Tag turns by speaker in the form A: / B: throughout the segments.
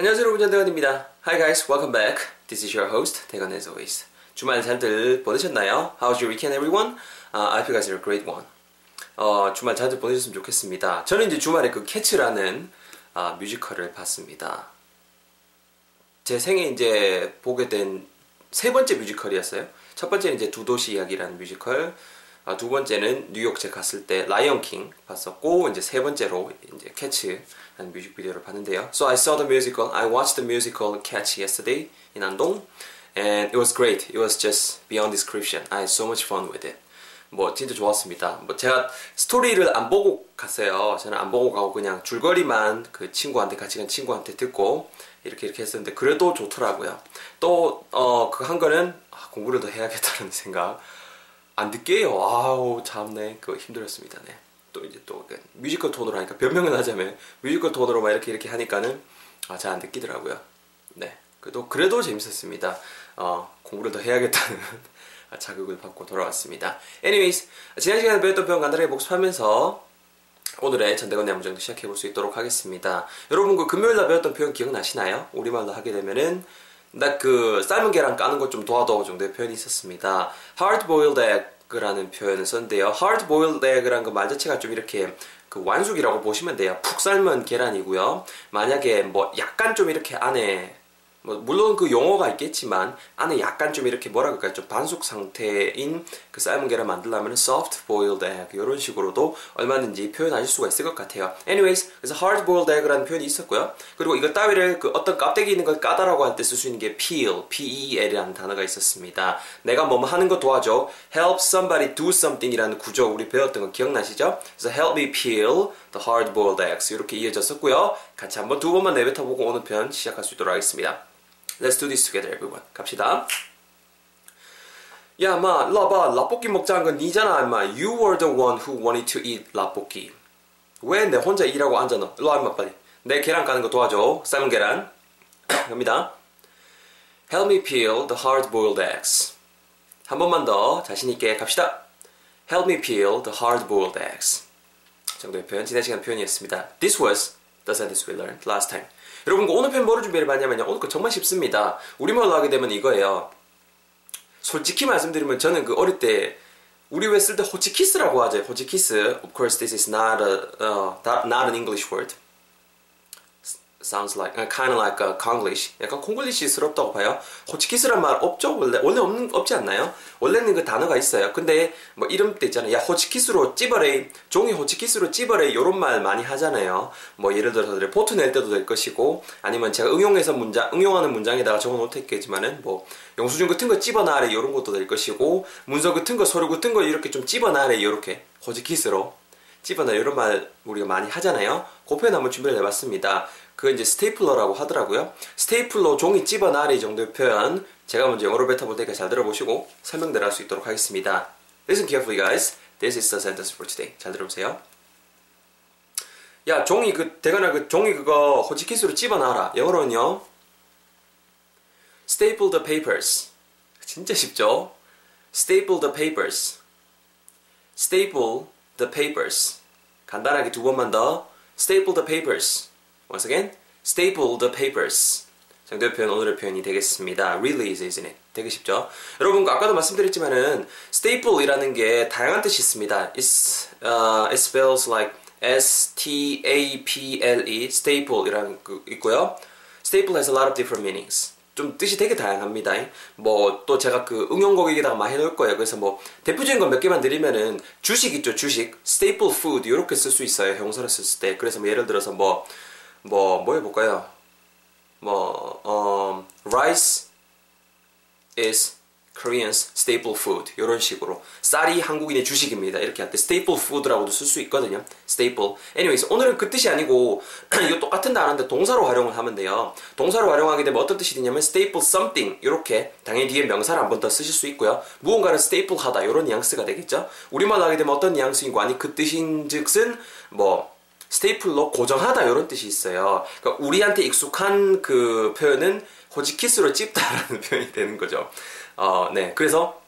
A: 안녕하세요 여러분 전대건입니다. Hi guys, welcome back. This is your host 대건 as always. 주말 잘들 보내셨나요? How's your weekend everyone? Uh, I hope you guys had a great one. 어, 주말 잘들 보내셨으면 좋겠습니다. 저는 이제 주말에 그 캐츠라는 아, 뮤지컬을 봤습니다. 제 생에 이제 보게 된 세 번째 뮤지컬이었어요. 첫 번째는 이제 두 도시 이야기라는 뮤지컬, 아, 두 번째는 뉴욕 제 갔을 때 라이언 킹 봤었고 이제 세 번째로 이제 캐츠라는 뮤지컬을 봤는데요. So I saw the musical. I watched the musical Cats yesterday in 안동, and it was great. It was just beyond description. I had so much fun with it. 뭐 진짜 좋았습니다. 뭐 제가 스토리를 안 보고 갔어요. 저는 안 보고 가고 그냥 줄거리만 그 친구한테 같이 간 친구한테 듣고 이렇게 이렇게 했었는데 그래도 좋더라고요. 또 어 그 한 거는 아, 공부를 더 해야겠다는 생각. 안 들려요. 아우 참네. 그거 힘들었습니다. 네. 또 이제 또그 뮤지컬 톤으로 하니까 변명을 하자면 뮤지컬 톤으로 막 이렇게 이렇게 하니까는 아, 잘 안 듣기더라고요. 네. 그래도 그래도 재밌었습니다. 어, 공부를 더 해야겠다는 자극을 받고 돌아왔습니다. Anyways, 지난 시간에 배웠던 표현 간단하게 복습하면서 오늘의 전대건의 암정도 시작해 볼 수 있도록 하겠습니다. 여러분 그 금요일날 배웠던 표현 기억나시나요? 우리말로 하게 되면은 나 그 삶은 계란 까는 것 좀 도와도 정도의 표현이 있었습니다. hard boiled egg라는 표현을 썼는데요. hard boiled egg라는 그 말 자체가 좀 이렇게 그 완숙이라고 보시면 돼요. 푹 삶은 계란이고요. 만약에 뭐 약간 좀 이렇게 안에 뭐 물론 그 용어가 있겠지만 안에 약간 좀 이렇게 뭐라 그럴까요? 좀 반숙 상태인 그 삶은 계란 만들려면 soft boiled egg 이런 식으로도 얼마든지 표현하실 수가 있을 것 같아요. Anyways, 그래서 hard boiled egg라는 표현이 있었고요. 그리고 이거 따위를 그 어떤 껍데기 있는 걸 까다라고 할 때 쓸 수 있는 게 peel, p-e-l이라는 단어가 있었습니다. 내가 뭐뭐 하는 거 도와줘. help somebody do something이라는 구조 우리 배웠던 거 기억나시죠? 그래서 help me peel the hard boiled eggs 이렇게 이어졌었고요. 같이 한번 두 번만 내뱉어보고 오늘 편 시작할 수 있도록 하겠습니다. Let's do this together, everyone. 갑시다. 야, 마, 라봐, 라볶이 먹자는 건 니잖아, 임마. You were the one who wanted to eat 라볶이. 왜 내 혼자 일하고 앉아 너? 일로 와, 임마, 빨리. 내 계란 까는 거 도와줘. 삶은 계란. 갑니다. Help me peel the hard-boiled eggs. 한 번만 더 자신있게 갑시다. Help me peel the hard-boiled eggs. 정도의 표현, 지난 시간 표현이었습니다. This was the sentence we learned last time. 여러분 오늘 편 뭐를 준비해봤냐면요. 오늘 거 정말 쉽습니다. 우리말로 하게 되면 이거예요. 솔직히 말씀드리면 저는 그 어릴 때 우리 왜 쓸 때 호치키스라고 하죠. 호치키스. Of course, this is not a uh, not an English word. Sounds like uh, kind of like a Konglish. 약간 콩글리시스럽다고 봐요. 호치키스란 말 없죠? 원래 원래 없는 없지 않나요? 원래는 그 단어가 있어요. 근데 뭐 이름 때 있잖아요. 야 호치키스로 찝어래. 종이 호치키스로 찝어래. 이런 말 많이 하잖아요. 뭐 예를 들어서 포트 낼 때도 될 것이고 아니면 제가 응용해서 문장 응용하는 문장에다가 적어 놓을 테겠지만은 뭐 영수증 같은 거 찝어놔래 이런 것도 될 것이고 문서 같은 거 서류 같은 거 이렇게 좀 찝어놔래 이렇게 호치키스로 찝어놔 이런 말 우리가 많이 하잖아요. 그 표현 한번 준비를 해봤습니다. 그거 이제 스테이플러라고 하더라고요. 스테이플러 종이 찝어놔리 정도의 표현 제가 먼저 영어로 뱉어볼 테니까 잘 들어보시고 설명들 할수 있도록 하겠습니다. Listen carefully guys. This is the sentence for today. 잘 들어보세요. 야 종이 그 대가나 그 종이 그거 호치키스로 찝어놔라. 영어로는요. Staple the papers. 진짜 쉽죠? Staple the papers. Staple the papers. 간단하게 두 번만 더. Staple the papers. Once again, staple the papers. 정도의 표현 오늘의 표현이 되겠습니다. Really is, isn't it? 되게 쉽죠? 여러분 아까도 말씀드렸지만은 staple이라는 게 다양한 뜻이 있습니다. It's, uh, it spells like S-T-A-P-L-E, staple이라는 거 있고요. Staple has a lot of different meanings. 좀 뜻이 되게 다양합니다. 뭐 또 제가 그 응용 거기에다가 많이 해놓을 거예요. 그래서 뭐 대표적인 건 몇 개만 드리면은 주식 있죠, 주식. staple food 이렇게 쓸 수 있어요. 형사를 썼을 때. 그래서 뭐 예를 들어서 뭐 뭐, 뭐 해볼까요? 뭐, 어, rice is Korean's staple food. 이런 식으로. 쌀이 한국인의 주식입니다. 이렇게 할 때 staple food라고도 쓸 수 있거든요. staple. anyways, 오늘은 그 뜻이 아니고, 이거 똑같은 단어인데 동사로 활용을 하면 돼요. 동사로 활용하게 되면 어떤 뜻이 되냐면 staple something. 이렇게 당연히 뒤에 명사를 한 번 더 쓰실 수 있고요. 무언가를 staple 하다. 이런 뉘앙스가 되겠죠. 우리말로 하게 되면 어떤 뉘앙스인고, 아니 그 뜻인 즉슨, 뭐, 스테이플러 고정하다 이런 뜻이 있어요. 그러니까 우리한테 익숙한 그 표현은 호치키스로 찝다라는 표현이 되는 거죠. 어, 네. 그래서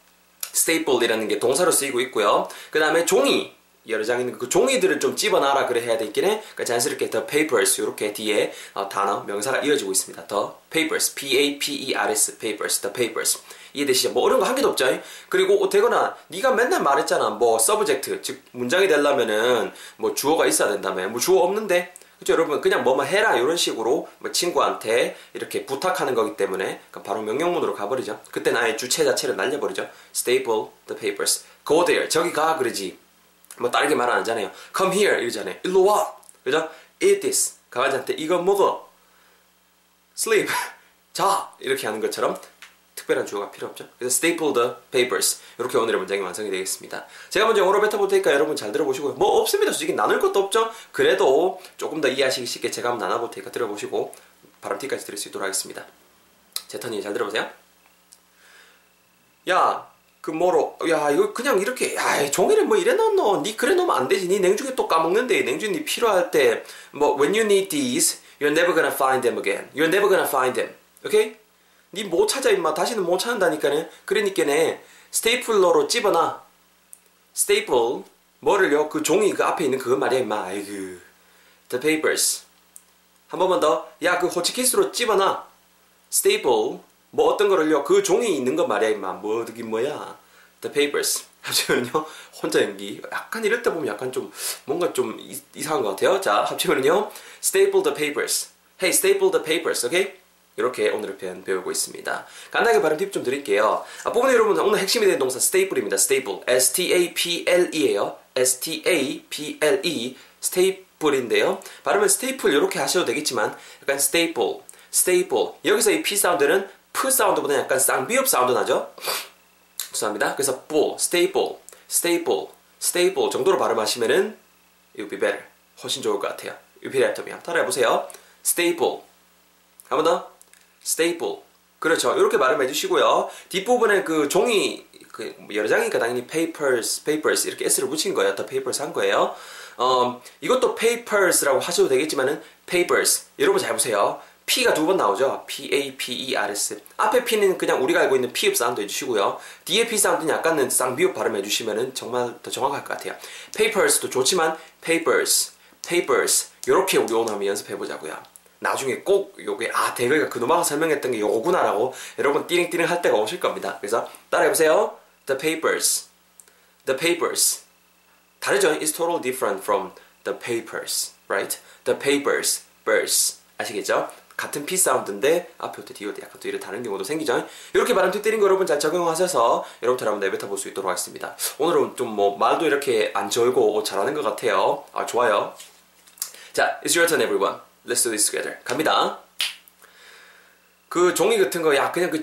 A: staple이라는 게 동사로 쓰이고 있고요. 그 다음에 종이 여러 장 있는 그 종이들을 좀 찝어놔라 그래 해야 되긴 해. 그러니까 자연스럽게 the papers 이렇게 뒤에 어, 단어 명사가 이어지고 있습니다. the papers, p-a-p-e-r-s, papers, the papers. 이해되시죠? 뭐 어려운 거 한 개도 없죠. 그리고 대건아 네가 맨날 말했잖아. 뭐 subject 즉 문장이 되려면은 뭐 주어가 있어야 된다며. 뭐 주어 없는데 그죠 여러분 그냥 뭐만 해라 이런 식으로 뭐 친구한테 이렇게 부탁하는 거기 때문에 바로 명령문으로 가버리죠. 그때는 아예 주체 자체를 날려버리죠. staple the papers. go there 저기 가 그러지. 뭐 다르게 말 안 하잖아요. come here 이러잖아요. 일로 와. 그죠? eat this. 강아지한테 이거 먹어. sleep. 자. 이렇게 하는 것처럼 특별한 주어가 필요 없죠. 그래서 staple the papers. 이렇게 오늘의 문장이 완성이 되겠습니다. 제가 먼저 영어로 뱉어볼 테니까 여러분 잘 들어보시고요. 뭐 없습니다. 솔직히 나눌 것도 없죠. 그래도 조금 더 이해하시기 쉽게 제가 한번 나눠볼 테니까 들어보시고 바람티까지 들을 수 있도록 하겠습니다. 제 턴이 잘 들어보세요. 야, 그 뭐로 야 이거 그냥 이렇게 야 종이를 뭐 이래 넣노 니 그래 놓으면 안 되지. 니 냉중에 또 까먹는데 냉중에 니 필요할 때 뭐 when you need these you're never gonna find them again. You're never gonna find them. 오케이 니 못 찾아 임마. 다시는 못 찾는다니까는. 그러니까네 스테이플러로 집어놔. 스테이플 뭐를요? 그 종이 그 앞에 있는 그거 말이야 임마. 아이고. The papers. 한 번만 더 야 그 호치키스로 집어놔. 스테이플 뭐 어떤 거를요? 그 종이 있는 거 말이야 임마. 뭐 어떻게 뭐야? The papers. 합치면은요 혼자 연기. 약간 이럴 때 보면 약간 좀 뭔가 좀 이, 이상한 것 같아요. 자 합치면은요 staple the papers. Hey staple the papers 오케이 이렇게 오늘의 표현 배우고 있습니다. 간단하게 발음 팁 좀 드릴게요. 앞부분에 여러분 오늘 핵심이 되는 동사 staple입니다. staple. S-T-A-P-L-E예요. S-T-A-P-L-E staple인데요. 발음은 staple 이렇게 하셔도 되겠지만 약간 staple staple. 여기서 이 P sound는 프 sound보다 약간 쌍비읍 사운드 나죠? 죄송합니다. 그래서 ple, staple, staple, staple 정도로 발음하시면은 it would be better. 훨씬 좋을 것 같아요. You repeat after me. 따라해 보세요. staple. 한 번 더. staple. 그렇죠. 이렇게 발음해 주시고요. 뒷부분에 그 종이 그 여러 장이니까 당연히 papers, papers 이렇게 s를 붙인 거예요. the papers 한 거예요. 어, 이것도 papers라고 하셔도 되겠지만은 papers. 여러분 잘 보세요. P가 두 번 나오죠. P-A-P-E-R-S. 앞에 P는 그냥 우리가 알고 있는 피읍 사운드 해주시고요. 뒤에 P 사운드는 약간은 쌍비읍 발음 해주시면 정말 더 정확할 것 같아요. papers도 좋지만 papers, papers 이렇게 우리 오늘 한번 연습해보자고요. 나중에 꼭 요게 아 대거가 그놈하고 설명했던 게 요구나라고 여러분 띠링띠링 할 때가 오실 겁니다. 그래서 따라해보세요. The papers, the papers. 다르죠? It's totally different from the papers, right? The papers, birds. 아시겠죠? 같은 P 사운드인데 앞에부터 뒤부터 약간 또 이런 다른 경우도 생기죠. 이렇게 발음 뒷때린 거 여러분 잘 적용하셔서 여러분들 한번 내뱉어 볼 수 있도록 하겠습니다. 오늘은 좀 뭐 말도 이렇게 안 절고 잘하는 것 같아요. 아 좋아요. 자, it's your turn everyone. Let's do this together. 갑니다. 그 종이 같은 거 야 그냥 그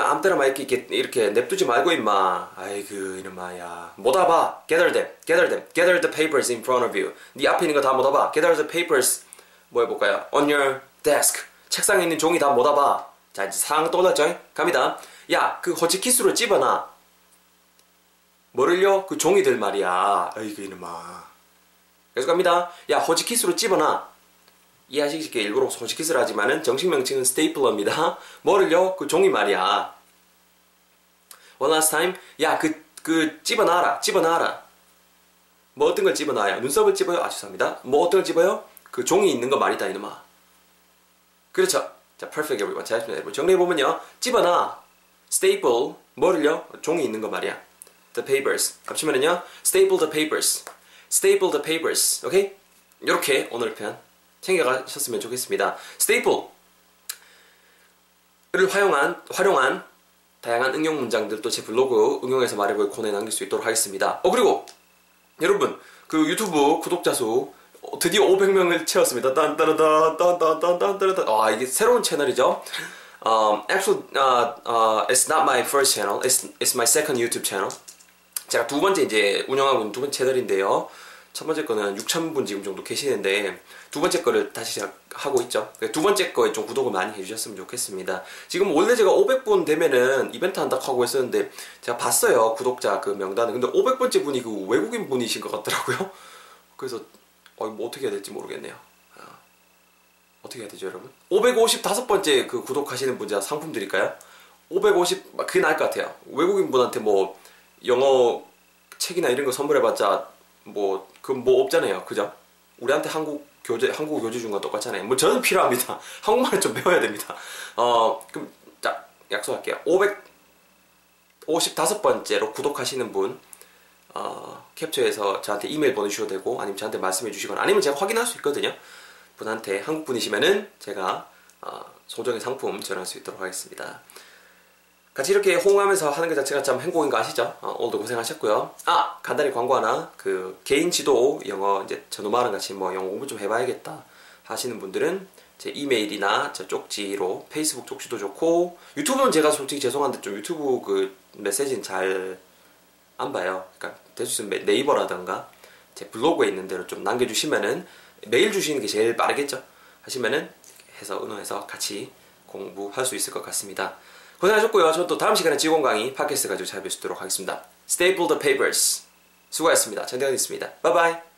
A: 아무 때나 막 이렇게 이렇게 냅두지 말고 임마 아이고 이놈아야 못 와봐 gather them gather them gather the papers in front of you 네 앞에 있는 거 다 못 와봐 gather the papers 뭐 해볼까요 on your desk 책상에 있는 종이 다못 와봐 자 이제 상황 떠올랐죠 갑니다 야 그 호치키스로 집어놔 뭐를요 그 종이들 말이야 아이고 이놈아 계속 갑니다 야 호치키스로 집어놔 이해하시기 일부러 호치키스를 하지만은 정식 명칭은 스테이플러입니다. 뭐를요? 그 종이 말이야. One last time. 야, 그, 그, 집어놔라. 집어놔라. 뭐 어떤 걸 집어놔요? 눈썹을 집어요? 아, 죄송합니다. 뭐 어떤 걸 집어요? 그 종이 있는 거 말이다, 이놈아. 그렇죠. 자, perfect everyone. 잘 했습니다. 정리해보면요. 집어놔. staple. 뭐를요? 종이 있는 거 말이야. The papers. 합치면은요. staple the papers. staple the papers. 오케이? 이렇게 오늘 편 챙겨가셨으면 좋겠습니다. 스테이플 를 활용한, 활용한 다양한 응용 문장들도 제 블로그 응용해서 말해볼 코너에 남길 수 있도록 하겠습니다. 어 그리고 여러분 그 유튜브 구독자 수 드디어 500명을 채웠습니다. 딴따라따딴딴딴딴따라따 아 이게 새로운 채널이죠. Um, actually, uh, uh, it's not my first channel. It's it's my second YouTube channel. 제가 두 번째 이제 운영하고 있는 두 번째 채널인데요. 첫 번째 거는 6,000분 지금 정도 계시는데 두 번째 거를 다시 하고 있죠. 두 번째 거에 좀 구독을 많이 해주셨으면 좋겠습니다. 지금 원래 제가 500분 되면은 이벤트 한다고 하고 있었는데 제가 봤어요 구독자 그 명단을. 근데 500번째 분이 그 외국인 분이신 것 같더라고요. 그래서 어, 뭐 어떻게 해야 될지 모르겠네요. 아, 어떻게 해야 되죠, 여러분? 555번째 그 구독하시는 분 제가 상품 드릴까요? 550 그게 나을 것 같아요. 외국인 분한테 뭐 영어 책이나 이런 거 선물해봤자 뭐 그뭐 없잖아요, 그죠? 우리한테 한국 교재 한국 교재 준 건 똑같잖아요. 뭐 저는 필요합니다. 한국말을 좀 배워야 됩니다. 어 그럼 자 약속할게요. 555번째로 구독하시는 분 어, 캡처해서 저한테 이메일 보내주셔도 되고 아니면 저한테 말씀해 주시거나 아니면 제가 확인할 수 있거든요. 분한테 한국 분이시면은 제가 어, 소정의 상품 전할 수 있도록 하겠습니다. 같이 이렇게 호응하면서 하는 것 자체가 참 행복인 거 아시죠? 어, 오늘도 고생하셨고요. 아 간단히 광고 하나 그 개인 지도 영어 이제 저노마랑 같이 뭐 영어 공부 좀 해봐야겠다 하시는 분들은 제 이메일이나 저 쪽지로 페이스북 쪽지도 좋고 유튜브는 제가 솔직히 죄송한데 좀 유튜브 그 메시지는 잘 안 봐요. 그러니까 될 수 있으면 네이버라던가 제 블로그에 있는 대로 좀 남겨주시면은 메일 주시는 게 제일 빠르겠죠. 하시면은 해서 의논해서 같이 공부할 수 있을 것 같습니다. 고생하셨고요. 저는 또 다음 시간에 직원 강의 팟캐스트 가지고 찾아뵙도록 하겠습니다. Staple the papers. 수고하셨습니다. 전대건이었습니다. 바이바이.